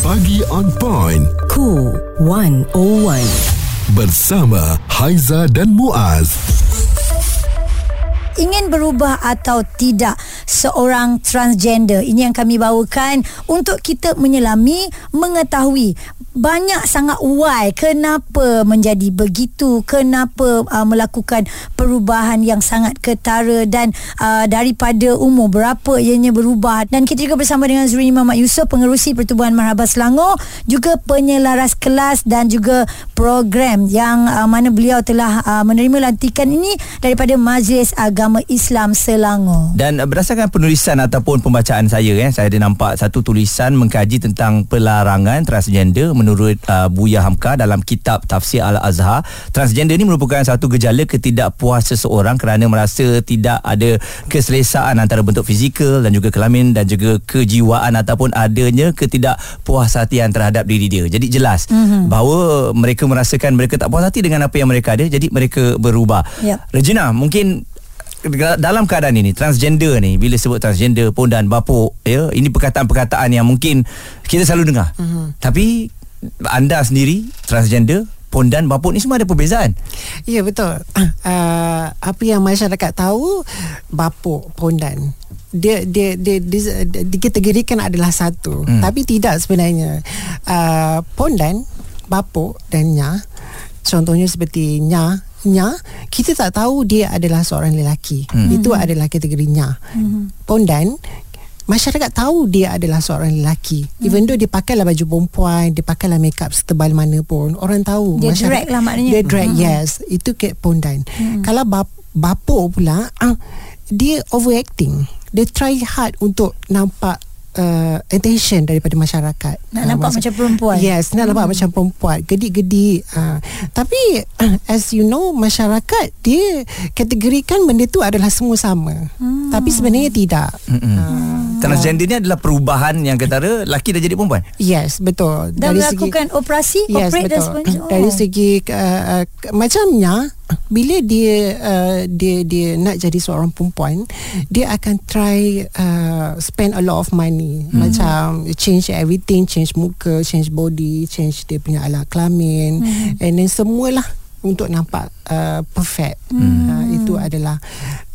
Pagi on point. Cool 101. Bersama Haiza dan Muaz ingin berubah atau tidak seorang transgender ini yang kami bawakan untuk kita menyelami mengetahui banyak sangat why kenapa menjadi begitu kenapa uh, melakukan perubahan yang sangat ketara dan uh, daripada umur berapa ianya berubah dan kita juga bersama dengan Zuri Muhammad Yusof pengerusi Pertubuhan Marhabah Selangor juga penyelaras kelas dan juga program yang uh, mana beliau telah uh, menerima lantikan ini daripada Majlis Agama Islam Selangor. Dan berdasarkan penulisan ataupun pembacaan saya eh saya ada nampak satu tulisan mengkaji tentang pelarangan transgender menurut uh, Buya Hamka dalam kitab Tafsir Al-Azhar. Transgender ini merupakan satu gejala ketidakpuas seseorang kerana merasa tidak ada keselesaan antara bentuk fizikal dan juga kelamin dan juga kejiwaan ataupun adanya ketidakpuashatian terhadap diri dia. Jadi jelas mm-hmm. bahawa mereka merasakan mereka tak puas hati dengan apa yang mereka ada jadi mereka berubah. Yep. Regina mungkin dalam keadaan ini transgender ni bila sebut transgender pondan bapuk ya ini perkataan-perkataan yang mungkin kita selalu dengar. Uh-huh. tapi anda sendiri transgender pondan bapuk ni semua ada perbezaan. Ya betul. Uh, apa yang masyarakat tahu bapuk pondan dia dia dia, dia, dia dikategorikan adalah satu. Hmm. tapi tidak sebenarnya. Uh, pondan bapuk dan nya contohnya seperti nya nya kita tak tahu dia adalah seorang lelaki hmm. itu adalah kategorinya hmm. pondan masyarakat tahu dia adalah seorang lelaki hmm. even though dia pakailah baju perempuan dia pakailah makeup setebal mana pun orang tahu dia masyarakat, drag lah maknanya dia drag hmm. yes itu ke pondan hmm. kalau bap, bapuk pula uh, dia overacting dia try hard untuk nampak uh, attention daripada masyarakat. Nak uh, nampak macam perempuan. Yes, nak nampak hmm. macam perempuan. Gedik-gedik. Uh. Tapi uh, as you know, masyarakat dia kategorikan benda tu adalah semua sama. Hmm. Tapi sebenarnya tidak. Hmm. Uh, Transgender ni adalah perubahan yang ketara laki dah jadi perempuan. Yes, betul. Dan dari melakukan segi, operasi, yes, betul. dan sebagainya. Oh. Dari segi uh, uh, macamnya bila dia uh, dia dia nak jadi seorang perempuan dia akan try uh, spend a lot of money hmm. macam change everything change muka change body change dia punya alat kelamin hmm. and then semualah untuk nampak uh, perfect hmm. uh, itu adalah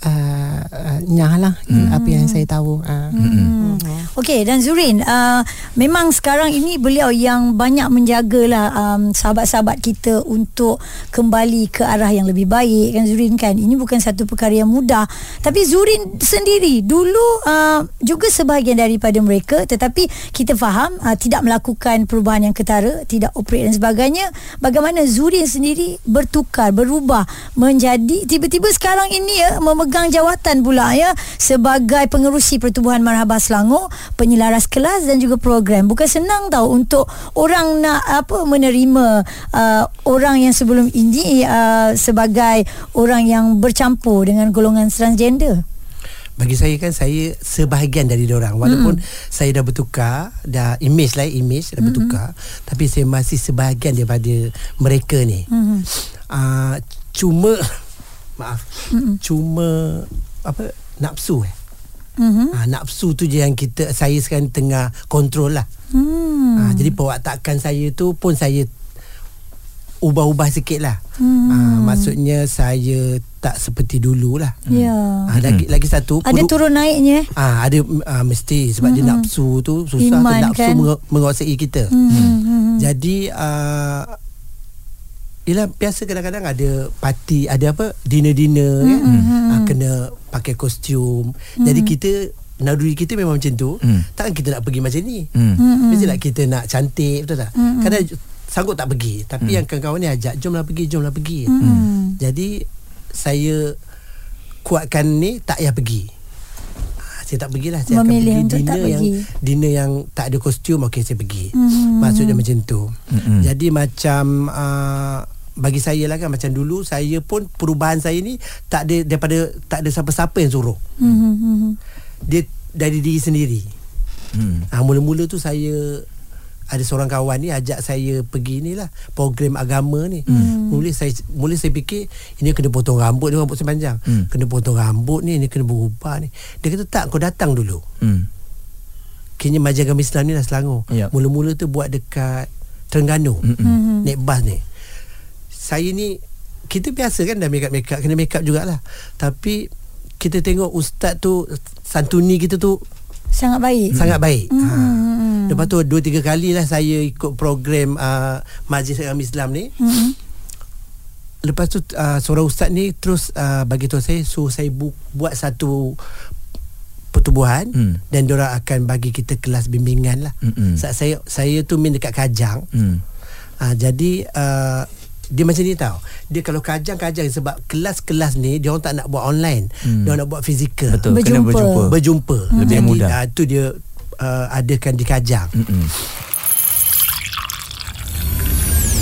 uh, uh, nyah lah hmm. apa yang saya tahu uh. hmm. Okey dan Zurin uh, memang sekarang ini beliau yang banyak menjagalah um, sahabat-sahabat kita untuk kembali ke arah yang lebih baik kan Zurin kan ini bukan satu perkara yang mudah tapi Zurin sendiri dulu uh, juga sebahagian daripada mereka tetapi kita faham uh, tidak melakukan perubahan yang ketara tidak operate dan sebagainya bagaimana Zurin sendiri bertukar berubah menjadi tiba-tiba sekarang ini ya memegang jawatan pula ya sebagai pengerusi pertubuhan Marhabah Selangor penyelaras kelas dan juga program bukan senang tahu untuk orang nak apa menerima uh, orang yang sebelum ini uh, sebagai orang yang bercampur dengan golongan transgender bagi saya kan saya sebahagian dari orang walaupun mm-hmm. saya dah bertukar dah image lah image dah mm-hmm. bertukar tapi saya masih sebahagian daripada mereka ni mm-hmm. uh, cuma maaf mm-hmm. cuma apa nafsu eh mm-hmm. uh, nafsu tu je yang kita saya sekarang tengah kontrol lah mm. uh, jadi perwatakan saya tu pun saya ubah-ubah sikit lah hmm. uh, maksudnya saya tak seperti dulu lah ya. uh, lagi, hmm. lagi satu ada pudu, turun naiknya uh, ada uh, mesti sebab hmm. dia nafsu tu susah Iman, tu nafsu kan? menguasai kita hmm. Hmm. jadi uh, Yelah biasa kadang-kadang ada parti Ada apa Dinner-dinner mm-hmm. kan? uh, Kena pakai kostum mm-hmm. Jadi kita Naluri kita memang macam tu mm. Takkan kita nak pergi macam ni mm-hmm. Mestilah kita nak cantik Betul tak mm-hmm. Kadang sanggup tak pergi tapi hmm. yang kawan-kawan ni ajak jomlah pergi jomlah pergi hmm. jadi saya kuatkan ni tak payah pergi ah, saya tak pergilah saya Memilih akan pergi dinner yang pergi. dinner yang tak ada kostum okey saya pergi hmm. maksudnya macam tu hmm. jadi macam uh, bagi saya lah kan macam dulu saya pun perubahan saya ni tak ada daripada tak ada siapa-siapa yang suruh hmm. dia dari diri sendiri hmm. ha, mula-mula tu saya ada seorang kawan ni ajak saya pergi ni lah program agama ni hmm. mula saya mula saya fikir ini kena potong rambut ni rambut sepanjang hmm. kena potong rambut ni ini kena berubah ni dia kata tak kau datang dulu hmm. kini Majlis Agama Islam ni dah Selangor. Ya. Mula-mula tu buat dekat Terengganu. Mhm. Naik bas ni. Saya ni kita biasa kan dah make up make up kena make up jugalah. Tapi kita tengok ustaz tu santuni kita tu Sangat baik. sangat baik. Hmm. Ha. Lepas tu dua tiga kali lah saya ikut program uh, Majlis Agama Islam ni. Hmm. Lepas tu uh, seorang ustaz ni terus uh, bagi tahu saya suruh saya bu- buat satu pertubuhan Hmm. dan diorang akan bagi kita kelas bimbingan lah. Mm-mm. Saat saya saya tu main dekat Kajang. Hmm. Uh, jadi uh, dia macam ni tau. Dia kalau kajang-kajang sebab kelas-kelas ni dia orang tak nak buat online. Hmm. Dia orang nak buat fizikal. Betul, Berjumpa. kena berjumpa. Berjumpa. Lebih Jadi, mudah. Uh, tu dia uh, adakan di Kajang. Mm-mm.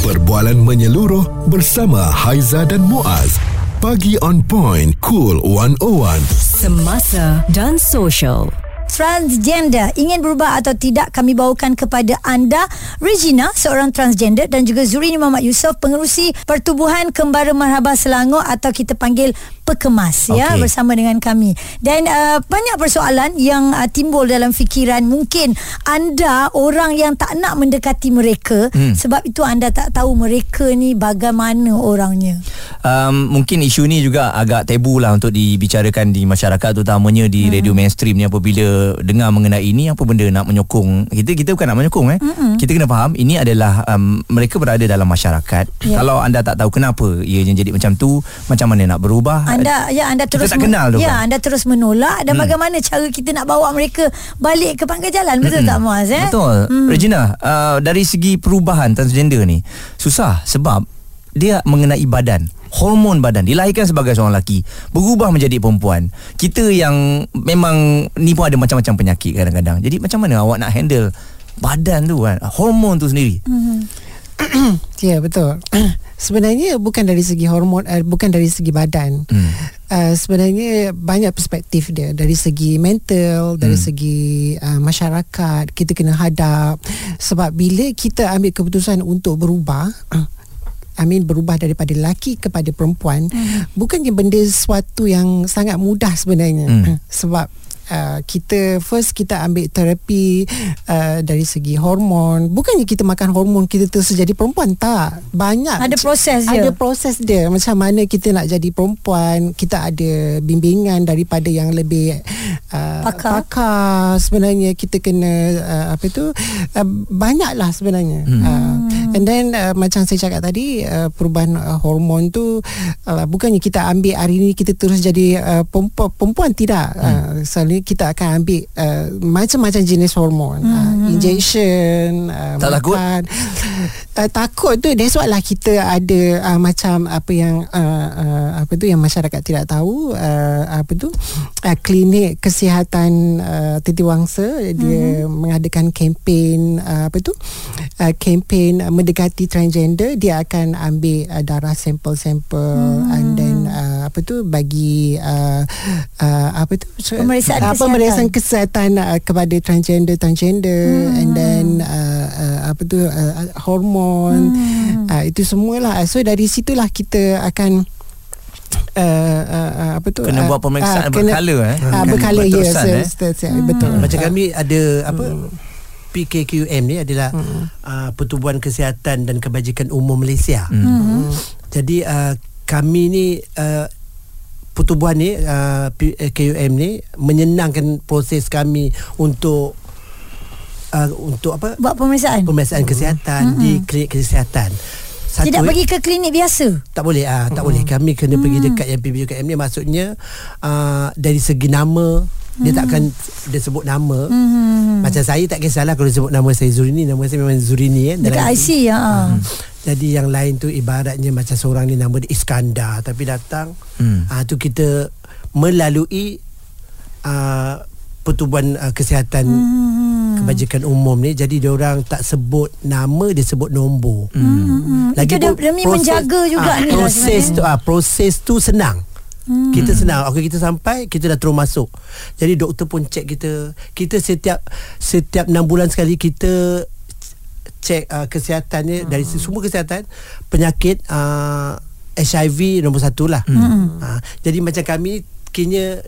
Perbualan menyeluruh bersama Haiza dan Muaz. Pagi on point, cool 101. Semasa dan social. Transgender. Ingin berubah atau tidak kami bawakan kepada anda Regina seorang transgender dan juga Zurini Muhammad Yusof pengerusi Pertubuhan Kembara Marhaba Selangor atau kita panggil Pekemas ya Okey. bersama dengan kami. Dan uh, banyak persoalan yang uh, timbul dalam fikiran mungkin anda orang yang tak nak mendekati mereka Hmm. sebab itu anda tak tahu mereka ni bagaimana orangnya. Um, mungkin isu ni juga agak tabu lah untuk dibicarakan di masyarakat terutamanya di radio mainstream ni apabila dengar mengenai ini apa benda nak menyokong kita kita bukan nak menyokong eh Mm-mm. kita kena faham ini adalah um, mereka berada dalam masyarakat Ya. kalau anda tak tahu kenapa ianya jadi macam tu macam mana nak berubah anda ya anda Kita terus tak kenal tu ya kan? anda terus menolak dan hmm. bagaimana cara kita nak bawa mereka balik ke pangkal jalan betul Mm-mm. tak Muaz eh Betul. Hmm. Regina, uh, dari segi perubahan transgender ni susah sebab dia mengenai badan. Hormon badan dilahirkan sebagai seorang lelaki berubah menjadi perempuan. Kita yang memang ni pun ada macam-macam penyakit kadang-kadang. Jadi macam mana awak nak handle badan tu kan? Hormon tu sendiri. Hmm. Ya betul. Sebenarnya bukan dari segi hormon uh, bukan dari segi badan. Hmm. Uh, sebenarnya banyak perspektif dia dari segi mental, dari Hmm. segi uh, masyarakat kita kena hadap sebab bila kita ambil keputusan untuk berubah I mean berubah daripada lelaki kepada perempuan hmm. bukannya benda sesuatu yang sangat mudah sebenarnya Hmm. sebab Uh, kita first kita ambil terapi uh, dari segi hormon bukannya kita makan hormon kita terus jadi perempuan tak banyak Ada proses dia. ada proses dia macam mana kita nak jadi perempuan kita ada bimbingan daripada yang lebih uh, Pakar. pakar sebenarnya kita kena uh, apa tu uh, banyaklah sebenarnya hmm. uh, and then uh, macam saya cakap tadi uh, perubahan uh, hormon tu uh, bukannya kita ambil hari ni kita terus jadi uh, perempuan, perempuan tidak hmm. uh, selalunya kita akan ambil uh, macam-macam jenis hormon. Hmm. uh, injection uh, Tak takut? Uh, takut tu. That's why lah kita ada uh, macam apa yang uh, uh, apa tu yang masyarakat tidak tahu uh, apa tu uh, klinik kesihatan uh, titiwangsa. Dia mengadakan kempen uh, apa tu uh, kempen uh, mendekati transgender. Dia akan ambil uh, darah sampel-sampel and then uh, apa tu bagi uh, uh, apa tu Pemeriksaan uh, kesihatan. pemeriksaan kesihatan uh, kepada transgender transgender hmm. and then uh, uh, apa tu uh, hormon hmm. uh, itu semualah so dari situlah kita akan Uh, uh, uh, apa tu Kena uh, buat pemeriksaan berkala, eh? uh, berkala ya berterusan, eh? yes, hmm. betul Macam kami ada apa PKQM ni adalah uh, Pertubuhan Kesihatan dan Kebajikan Umum Malaysia. Hmm. Jadi uh, kami ni uh, pertubuhan ni uh, PKUM ni menyenangkan proses kami untuk uh, untuk apa? Buat pemeriksaan? Pemeriksaan kesihatan di klinik kesihatan. Satu, tidak pergi ke klinik biasa? Tak boleh ah tak boleh. Kami kena pergi dekat yang PPKM ni. Maksudnya uh, dari segi nama dia takkan dia sebut nama hmm. macam saya tak kisahlah kalau sebut nama saya Zurini nama saya memang Zurini kan dekat Dalam- IC ya Hmm. Jadi yang lain tu ibaratnya macam seorang ni nama dia Iskandar tapi datang Hmm. ah tu kita melalui ah pertubuhan ah, kesihatan Hmm. kebajikan umum ni jadi dia orang tak sebut nama dia sebut nombor. Hmm. Itu dia- pun demi menjaga juga ah, ni lah proses sebenarnya. tu ah proses tu senang. Hmm. Kita senang Okey kita sampai Kita dah terus masuk Jadi doktor pun cek kita Kita setiap Setiap 6 bulan sekali Kita Cek uh, kesihatannya hmm. Dari semua kesihatan Penyakit uh, HIV nombor satu lah hmm. uh, Jadi macam kami Kini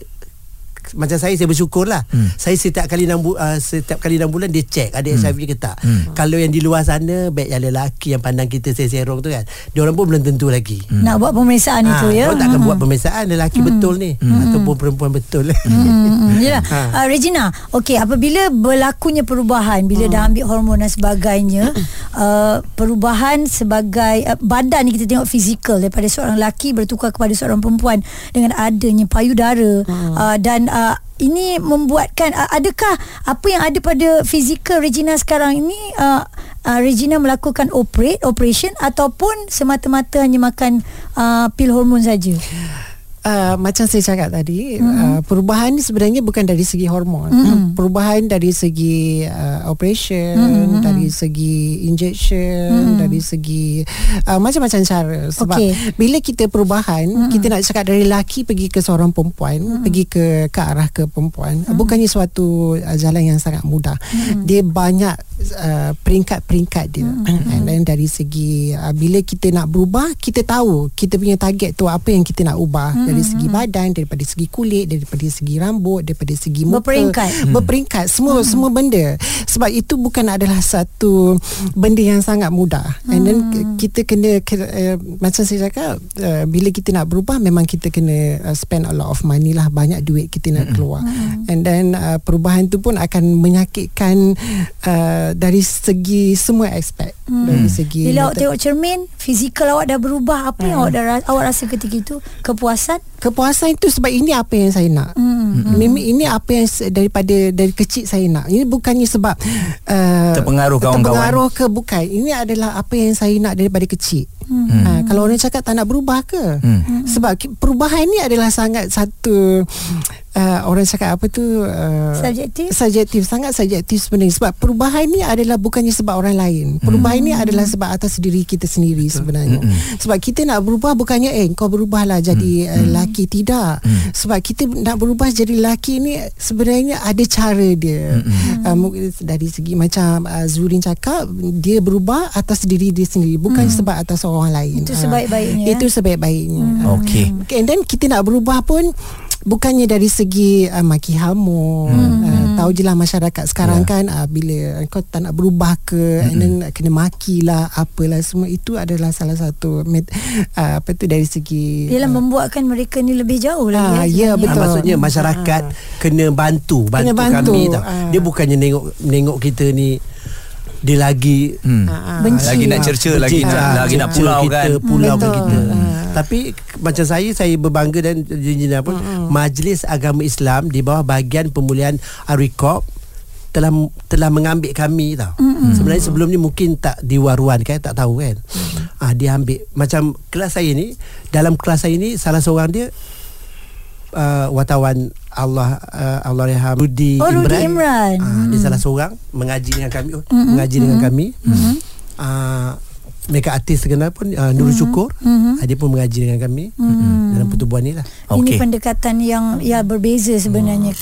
macam saya saya bersyukur lah hmm. saya setiap kali enam bu- uh, setiap kali enam bulan dia check ada hmm. HIV ke tak hmm. kalau yang di luar sana baik yang lelaki yang pandang kita serong tu kan dia orang pun belum tentu lagi hmm. nak buat pemeriksaan ha, itu ya orang takkan hmm. buat pemeriksaan lelaki hmm. betul ni hmm. ataupun perempuan betul hmm. yalah ha. uh, Regina okey apabila berlakunya perubahan bila hmm. dah ambil hormon dan sebagainya uh, perubahan sebagai uh, badan ni kita tengok fizikal daripada seorang lelaki bertukar kepada seorang perempuan dengan adanya payudara hmm. uh, dan uh, ini membuatkan uh, adakah apa yang ada pada fizikal Regina sekarang ini uh, uh, Regina melakukan operate operation ataupun semata-mata hanya makan uh, pil hormon saja Uh, macam saya cakap tadi mm-hmm. uh, perubahan ni sebenarnya bukan dari segi hormon mm-hmm. perubahan dari segi uh, operation mm-hmm. dari segi injection mm-hmm. dari segi uh, macam-macam cara sebab okay. bila kita perubahan mm-hmm. kita nak cakap dari lelaki pergi ke seorang perempuan mm-hmm. pergi ke ke arah ke perempuan mm-hmm. bukannya suatu uh, jalan yang sangat mudah mm-hmm. dia banyak uh, peringkat-peringkat dia mm-hmm. and then dari segi uh, bila kita nak berubah kita tahu kita punya target tu apa yang kita nak ubah mm-hmm dari segi badan daripada segi kulit daripada segi rambut daripada segi muka berperingkat hmm. berperingkat semua hmm. semua benda sebab itu bukan adalah satu benda yang sangat mudah and then hmm. kita kena uh, macam saya cakap uh, bila kita nak berubah memang kita kena uh, spend a lot of money lah banyak duit kita nak hmm. keluar hmm. and then uh, perubahan tu pun akan menyakitkan uh, dari segi semua aspek hmm. dari segi bila awak tengok cermin fizikal awak dah berubah apa hmm. yang awak dah awak rasa ketika itu kepuasan kepuasan itu sebab ini apa yang saya nak. Hmm. Mimi ini apa yang daripada dari kecil saya nak. Ini bukannya sebab uh, terpengaruh kawan-kawan. Terpengaruh ke bukan. Ini adalah apa yang saya nak daripada kecil. Hmm. Ha, kalau orang cakap tak nak berubah ke? Hmm. Sebab perubahan ini adalah sangat satu uh, orang cakap apa tu uh, subjektif subjektif sangat subjektif sebenarnya sebab perubahan ni adalah bukannya sebab orang lain perubahan hmm. ni adalah sebab atas diri kita sendiri sebenarnya hmm. sebab kita nak berubah bukannya eh kau berubahlah jadi hmm. uh, lelaki tidak hmm. sebab kita nak berubah jadi lelaki ni sebenarnya ada cara dia hmm. um, dari segi macam uh, Zurin cakap dia berubah atas diri dia sendiri bukan hmm. sebab atas orang lain itu sebaik-baiknya uh, itu sebaik-baiknya hmm. okey and then kita nak berubah pun bukannya dari segi uh, maki hamu hmm. uh, tahu je lah masyarakat sekarang yeah. kan uh, bila kau tak nak berubah ke hmm. and then kena maki lah apalah semua itu adalah salah satu met, uh, apa tu dari segi ialah uh, membuatkan mereka ni lebih jauh lagi uh, ya yeah, betul uh, maksudnya masyarakat uh. kena bantu bantu, kena bantu kami tau uh. dia bukannya nengok nengok kita ni dia lagi hmm. benci lagi nak cerca lagi nak lagi nak pulau kan pulau kan kita tapi macam saya saya berbangga dan jinjina pun mm-hmm. Majlis Agama Islam di bawah bahagian pemulihan Arikop telah telah mengambil kami tau. Mm-hmm. Sebenarnya sebelum ni mungkin tak diwaruan kan tak tahu kan. Mm-hmm. Ah dia ambil macam kelas saya ni dalam kelas saya ni salah seorang dia uh, wartawan Allah uh, Allah Reham Rudi oh, Imran. Rudi Imran. Ah, mm-hmm. dia salah seorang mengaji dengan kami oh, mm-hmm. mengaji dengan mm-hmm. kami. Mm-hmm. Uh, mereka artis terkenal pun uh, Nurul mm-hmm. Syukur mm-hmm. Uh, dia pun mengaji dengan kami mm-hmm. dalam pertubuhan ni lah okay. ini pendekatan yang ya berbeza sebenarnya oh.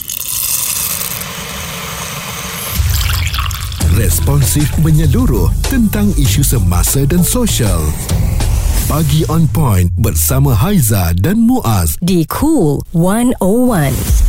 responsif menyeluruh tentang isu semasa dan sosial Pagi on point bersama Haiza dan Muaz di Cool 101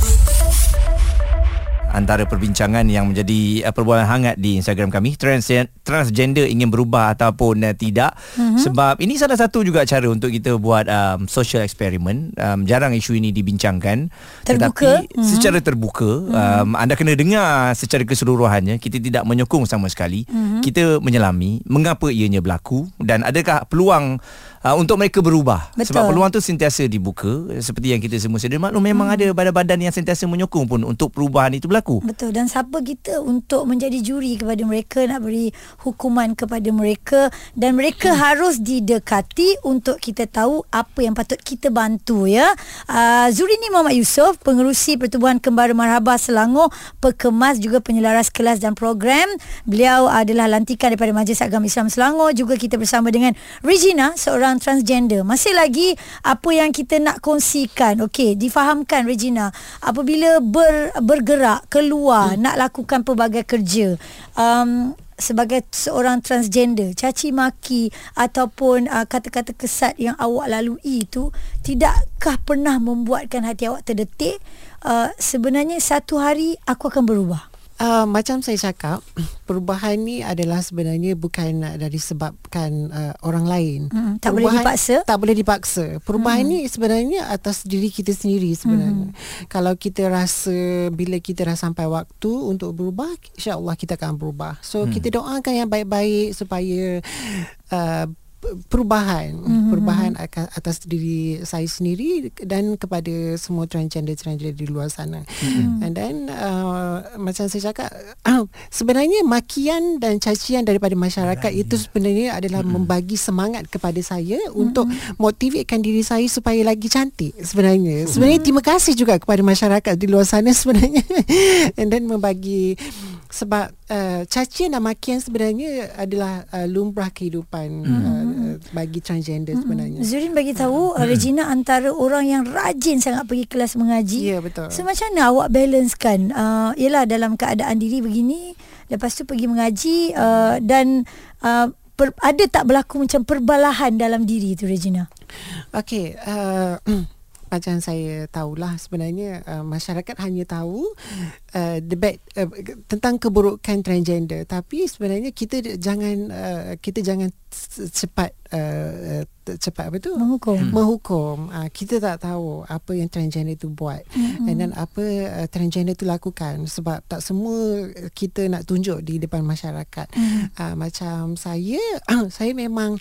antara perbincangan yang menjadi uh, perbualan hangat di Instagram kami Trans transgender ingin berubah ataupun uh, tidak mm-hmm. sebab ini salah satu juga cara untuk kita buat um, social experiment um, jarang isu ini dibincangkan terbuka tetapi mm-hmm. secara terbuka mm-hmm. um, anda kena dengar secara keseluruhannya kita tidak menyokong sama sekali mm-hmm. kita menyelami mengapa ianya berlaku dan adakah peluang uh, untuk mereka berubah Betul. sebab peluang tu sentiasa dibuka seperti yang kita semua sedia maklum memang hmm. ada badan-badan yang sentiasa menyokong pun untuk perubahan itu berlaku betul dan siapa kita untuk menjadi juri kepada mereka nak beri hukuman kepada mereka dan mereka hmm. harus didekati untuk kita tahu apa yang patut kita bantu ya uh, Zurini Muhammad Yusof pengerusi Pertubuhan Kembara Marhabah Selangor pekemas juga penyelaras kelas dan program beliau adalah lantikan daripada Majlis Agama Islam Selangor juga kita bersama dengan Regina seorang orang transgender. Masih lagi apa yang kita nak kongsikan. Okey, difahamkan Regina, apabila ber, bergerak keluar hmm. nak lakukan pelbagai kerja, um, sebagai seorang transgender, caci maki ataupun uh, kata-kata kesat yang awak lalui itu tidakkah pernah membuatkan hati awak terdetik uh, sebenarnya satu hari aku akan berubah. Uh, macam saya cakap, perubahan ni adalah sebenarnya bukan dari sebabkan uh, orang lain. Hmm, tak boleh dipaksa? Tak boleh dipaksa. Perubahan hmm. ni sebenarnya atas diri kita sendiri sebenarnya. Hmm. Kalau kita rasa bila kita dah sampai waktu untuk berubah, insya-Allah kita akan berubah. So hmm. kita doakan yang baik-baik supaya uh, perubahan mm-hmm. perubahan atas diri saya sendiri dan kepada semua transgender transgender di luar sana mm-hmm. and then uh, macam saya cakap uh, sebenarnya makian dan cacian daripada masyarakat right, itu sebenarnya adalah mm-hmm. membagi semangat kepada saya mm-hmm. untuk motivasikan diri saya supaya lagi cantik sebenarnya sebenarnya mm-hmm. terima kasih juga kepada masyarakat di luar sana sebenarnya and then membagi sebab uh, cacian dan makian sebenarnya adalah uh, lumrah kehidupan hmm. uh, bagi transgender hmm. sebenarnya. Zurin bagi tahu hmm. uh, Regina antara orang yang rajin sangat pergi kelas mengaji. Ya yeah, betul. So macam mana awak balance kan? Uh, yalah dalam keadaan diri begini lepas tu pergi mengaji uh, dan uh, per, ada tak berlaku macam perbalahan dalam diri tu Regina? Okey, uh, macam saya tahulah sebenarnya uh, masyarakat hanya tahu uh, the bad, uh, tentang keburukan transgender. Tapi sebenarnya kita jangan uh, kita jangan cepat uh, cepat apa tu? Menghukum. Hmm. menghukum. Uh, kita tak tahu apa yang transgender itu buat. Hmm. dan apa uh, transgender itu lakukan. Sebab tak semua kita nak tunjuk di depan masyarakat. Hmm. uh, macam saya saya memang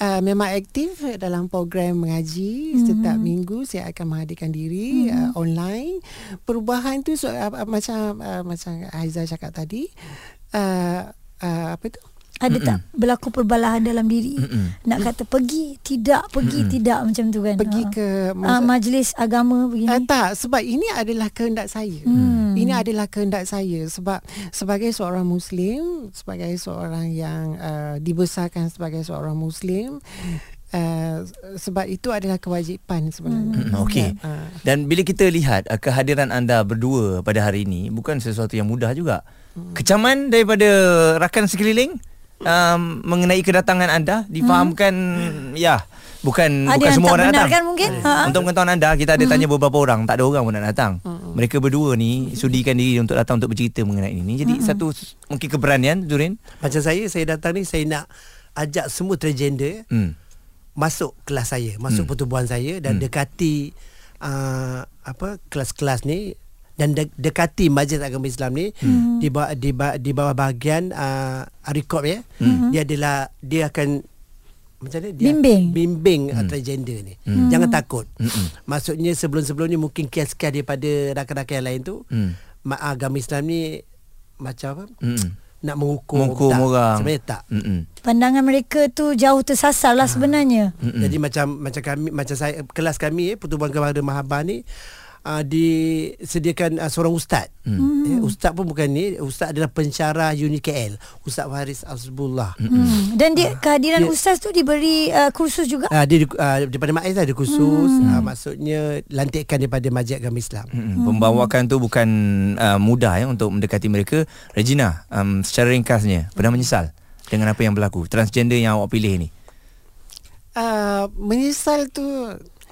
Uh, memang aktif dalam program mengaji mm-hmm. setiap minggu saya akan menghadirkan diri mm-hmm. uh, online perubahan tu so, uh, uh, macam uh, macam Aiza cakap tadi uh, uh, apa tu ada Mm-mm. tak berlaku perbalahan dalam diri Mm-mm. nak kata pergi tidak pergi Mm-mm. tidak macam tu kan pergi ha. ke uh, majlis agama begini uh, tak sebab ini adalah kehendak saya hmm. ini adalah kehendak saya sebab sebagai seorang muslim sebagai seorang yang uh, dibesarkan sebagai seorang muslim Uh, sebab itu adalah kewajipan sebenarnya. Hmm, Okey. Uh. Dan bila kita lihat uh, kehadiran anda berdua pada hari ini bukan sesuatu yang mudah juga. Hmm. Kecaman daripada rakan sekeliling um, mengenai kedatangan anda difahamkan hmm. ya bukan ada bukan semua orang datang kan mungkin ha? untuk pengetahuan anda kita ada hmm. tanya beberapa orang tak ada orang pun nak datang hmm. mereka berdua ni sudikan diri untuk datang untuk bercerita mengenai ini jadi hmm. satu mungkin keberanian Zurin macam saya saya datang ni saya nak ajak semua transgender hmm. masuk kelas saya masuk hmm. pertubuhan saya dan hmm. dekati uh, apa kelas-kelas ni dan de- dekati majlis agama Islam ni hmm. di bawah di, ba- di bawah bahagian uh, Arikop ya hmm. dia adalah dia akan macam ni dia bimbing bimbing hmm. transgender ni hmm. jangan takut hmm. maksudnya sebelum-sebelum ni mungkin kias-kias daripada rakan-rakan yang lain tu hmm. agama Islam ni macam apa hmm. nak menghukum, menghukum tak. orang sebenarnya tak hmm. pandangan mereka tu jauh tersasar lah ha. sebenarnya hmm. jadi macam macam kami macam saya kelas kami eh pertubuhan kepada mahabah ni uh, disediakan uh, seorang ustaz. Hmm. Eh, ustaz pun bukan ni, ustaz adalah pensyarah Uni KL, Ustaz Faris Azbullah. Hmm. hmm. Dan dia kehadiran dia, ustaz tu diberi uh, kursus juga. Uh, dia uh, daripada Maiz ada kursus, hmm. uh, maksudnya lantikan daripada Majlis Agama Islam. Hmm. Pembawakan tu bukan uh, mudah ya untuk mendekati mereka. Regina, um, secara ringkasnya, pernah menyesal dengan apa yang berlaku? Transgender yang awak pilih ni? Uh, menyesal tu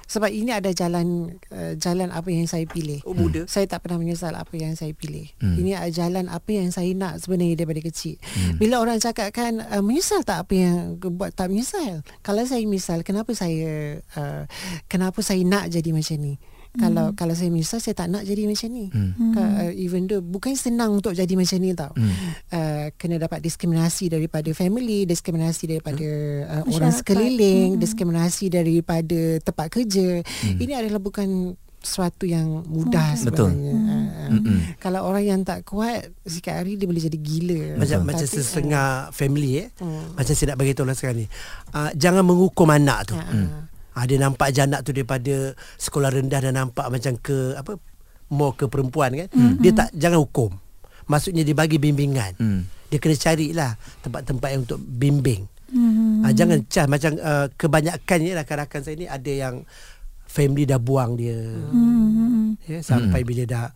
sebab ini ada jalan uh, jalan apa yang saya pilih. Oh muda. Hmm. Saya tak pernah menyesal apa yang saya pilih. Hmm. Ini ada jalan apa yang saya nak sebenarnya daripada kecil. Hmm. Bila orang cakap kan uh, menyesal tak apa yang buat tak menyesal. Kalau saya misal kenapa saya uh, kenapa saya nak jadi macam ni? Kalau hmm. kalau saya misal saya tak nak jadi macam ni hmm. uh, even though bukan senang untuk jadi macam ni tau hmm. uh, kena dapat diskriminasi daripada family diskriminasi daripada uh, orang sekeliling hmm. diskriminasi daripada tempat kerja hmm. ini adalah bukan sesuatu yang mudah hmm. sebenarnya. Betul. Uh, hmm. Kalau orang yang tak kuat sikit hari dia boleh jadi gila. Macam macam sesengah uh, family eh. Hmm. Macam saya nak bagi tahu lah sekarang ni. Uh, jangan menghukum anak tu. Uh, hmm. Ha, dia nampak janak tu daripada sekolah rendah dan nampak macam ke apa more ke perempuan kan. Mm-hmm. Dia tak jangan hukum. Maksudnya dia bagi bimbingan. Mm. Dia kena carilah tempat-tempat yang untuk bimbing. Mm-hmm. Ha, jangan cah macam uh, kebanyakan ni rakan-rakan saya ni ada yang family dah buang dia. Mm-hmm. Ya, sampai mm. bila dah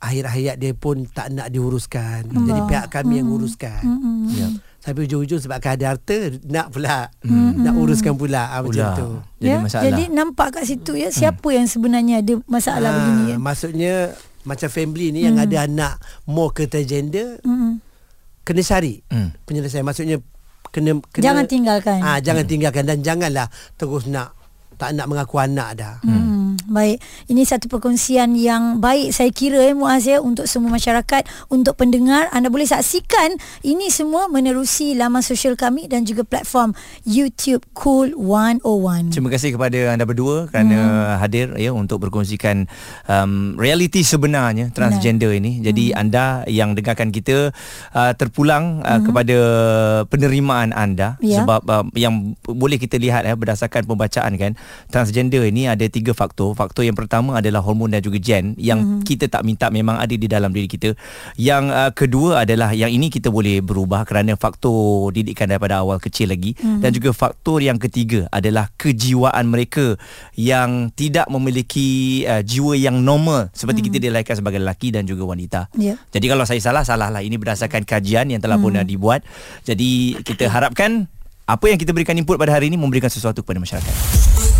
akhir hayat dia pun tak nak diuruskan. Hmm. Jadi pihak kami hmm. yang uruskan. Hmm. Ya. Sampai ujung-ujung sebab ada harta nak pula hmm. nak uruskan pula, ah, macam tu. Jadi ya? masalah. Jadi nampak kat situ ya siapa hmm. yang sebenarnya ada masalah ha, begini ya. Maksudnya macam family ni hmm. yang ada anak more ke transgender hmm. kena cari hmm. penyelesaian maksudnya kena, kena jangan tinggalkan. Ah ha, jangan hmm. tinggalkan dan janganlah terus nak tak nak mengaku anak dah. Hmm. Baik, ini satu perkongsian yang baik saya kira eh Muaz ya untuk semua masyarakat, untuk pendengar anda boleh saksikan ini semua menerusi laman sosial kami dan juga platform YouTube Cool 101. Terima kasih kepada anda berdua kerana hmm. hadir ya untuk berkongsikan um, realiti sebenarnya transgender Benar. ini. Jadi hmm. anda yang dengarkan kita uh, terpulang uh, hmm. kepada penerimaan anda ya. sebab uh, yang boleh kita lihat ya berdasarkan pembacaan kan transgender ini ada tiga faktor faktor yang pertama adalah hormon dan juga gen yang mm-hmm. kita tak minta memang ada di dalam diri kita. Yang uh, kedua adalah yang ini kita boleh berubah kerana faktor didikan daripada awal kecil lagi mm-hmm. dan juga faktor yang ketiga adalah kejiwaan mereka yang tidak memiliki uh, jiwa yang normal seperti mm-hmm. kita dilahirkan sebagai lelaki dan juga wanita. Yeah. Jadi kalau saya salah salahlah ini berdasarkan kajian yang telah mm-hmm. pun dibuat. Jadi kita harapkan apa yang kita berikan input pada hari ini memberikan sesuatu kepada masyarakat